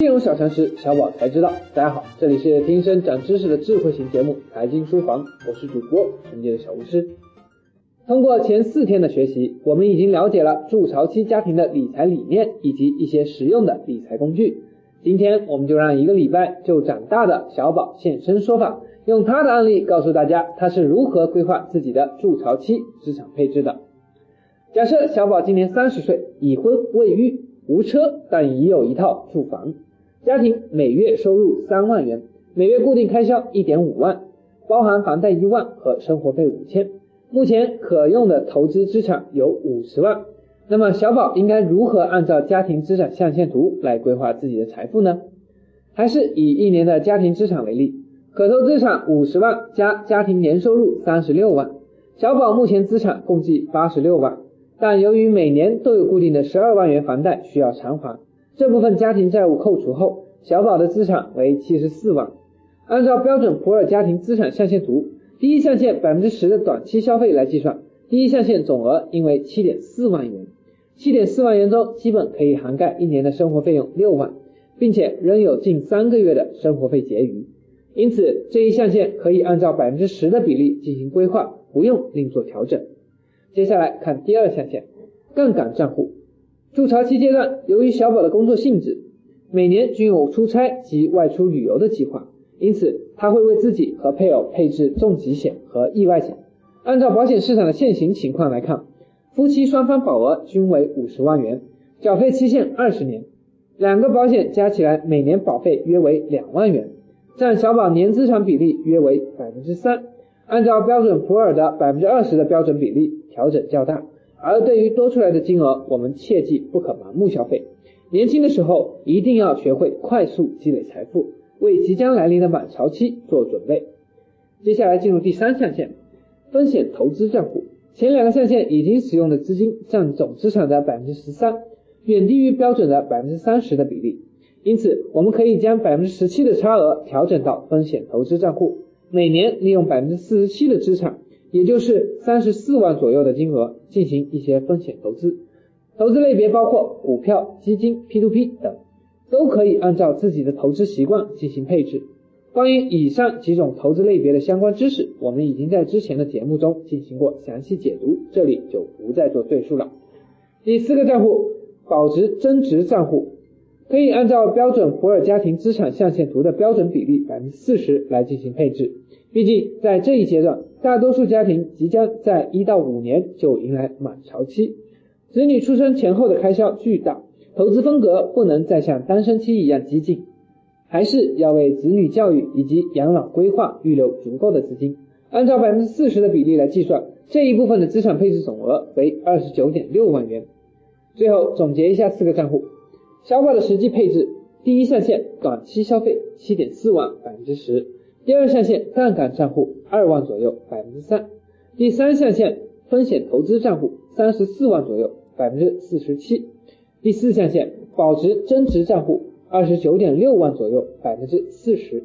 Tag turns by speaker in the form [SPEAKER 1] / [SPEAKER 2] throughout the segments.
[SPEAKER 1] 金融小常识，小宝才知道。大家好，这里是听声长知识的智慧型节目《财经书房》，我是主播纯洁的小巫师。通过前四天的学习，我们已经了解了筑巢期家庭的理财理念以及一些实用的理财工具。今天我们就让一个礼拜就长大的小宝现身说法，用他的案例告诉大家他是如何规划自己的筑巢期资产配置的。假设小宝今年三十岁，已婚未育，无车但已有一套住房，家庭每月收入三万元，每月固定开销一点五万，包含房贷一万和生活费五千，目前可用的投资资产有五十万。那么小宝应该如何按照家庭资产象限图来规划自己的财富呢？还是以一年的家庭资产为例，可投资产五十万加家庭年收入三十六万，小宝目前资产共计八十六万。但由于每年都有固定的十二万元房贷需要偿还，这部分家庭债务扣除后，小宝的资产为七十四万。按照标准普尔家庭资产象限图，第一象限百分之十的短期消费来计算，第一象限总额应为七点四万元。七点四万元中，基本可以涵盖一年的生活费用六万，并且仍有近三个月的生活费结余。因此，这一象限可以按照百分之十的比例进行规划，不用另做调整。接下来看第二象限，杠杆账户。筑巢期阶段，由于小宝的工作性质，每年均有出差及外出旅游的计划，因此他会为自己和配偶配置重疾险和意外险。按照保险市场的现行情况来看，夫妻双方保额均为五十万元，缴费期限二十年，两个保险加起来每年保费约为两万元，占小宝年资产比例约为百分之三。按照标准普尔的百分之二十的标准比例。调整较大，而对于多出来的金额，我们切记不可盲目消费。年轻的时候一定要学会快速积累财富，为即将来临的满潮期做准备。接下来进入第三象限，风险投资账户。前两个象限已经使用的资金占总资产的百分之十三，远低于标准的百分之三十的比例。因此，我们可以将百分之十七的差额调整到风险投资账户，每年利用百分之四十七的资产。也就是三十四万左右的金额进行一些风险投资，投资类别包括股票、基金、P2P 等，都可以按照自己的投资习惯进行配置。关于以上几种投资类别的相关知识，我们已经在之前的节目中进行过详细解读，这里就不再做赘述了。第四个账户，保值增值账户，可以按照标准普尔家庭资产象限图的标准比例百分之四十来进行配置。毕竟在这一阶段，大多数家庭即将在一到五年就迎来满潮期，子女出生前后的开销巨大，投资风格不能再像单身期一样激进，还是要为子女教育以及养老规划预留足够的资金。按照百分之四十的比例来计算，这一部分的资产配置总额为二十九点六万元。最后总结一下四个账户，小宝的实际配置：第一象限短期消费七点四万，百分之十。第二象限杠杆账户二万左右，百分之三；第三象限风险投资账户三十四万左右，百分之四十七；第四象限保值增值账户二十九点六万左右，百分之四十。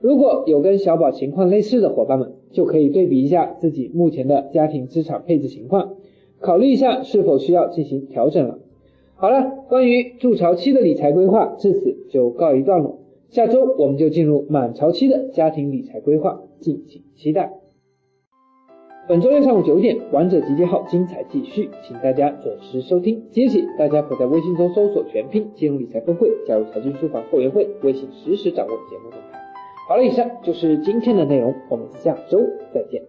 [SPEAKER 1] 如果有跟小宝情况类似的伙伴们，就可以对比一下自己目前的家庭资产配置情况，考虑一下是否需要进行调整了。好了，关于筑巢期的理财规划至此就告一段落。下周我们就进入满潮期的家庭理财规划，敬请期待。本周六上午九点，王者集结号精彩继续，请大家准时收听。即日起，大家可在微信中搜索全拼金融理财峰会，加入财经书房会员会，微信实时掌握节目动态。好了，以上就是今天的内容，我们下周再见。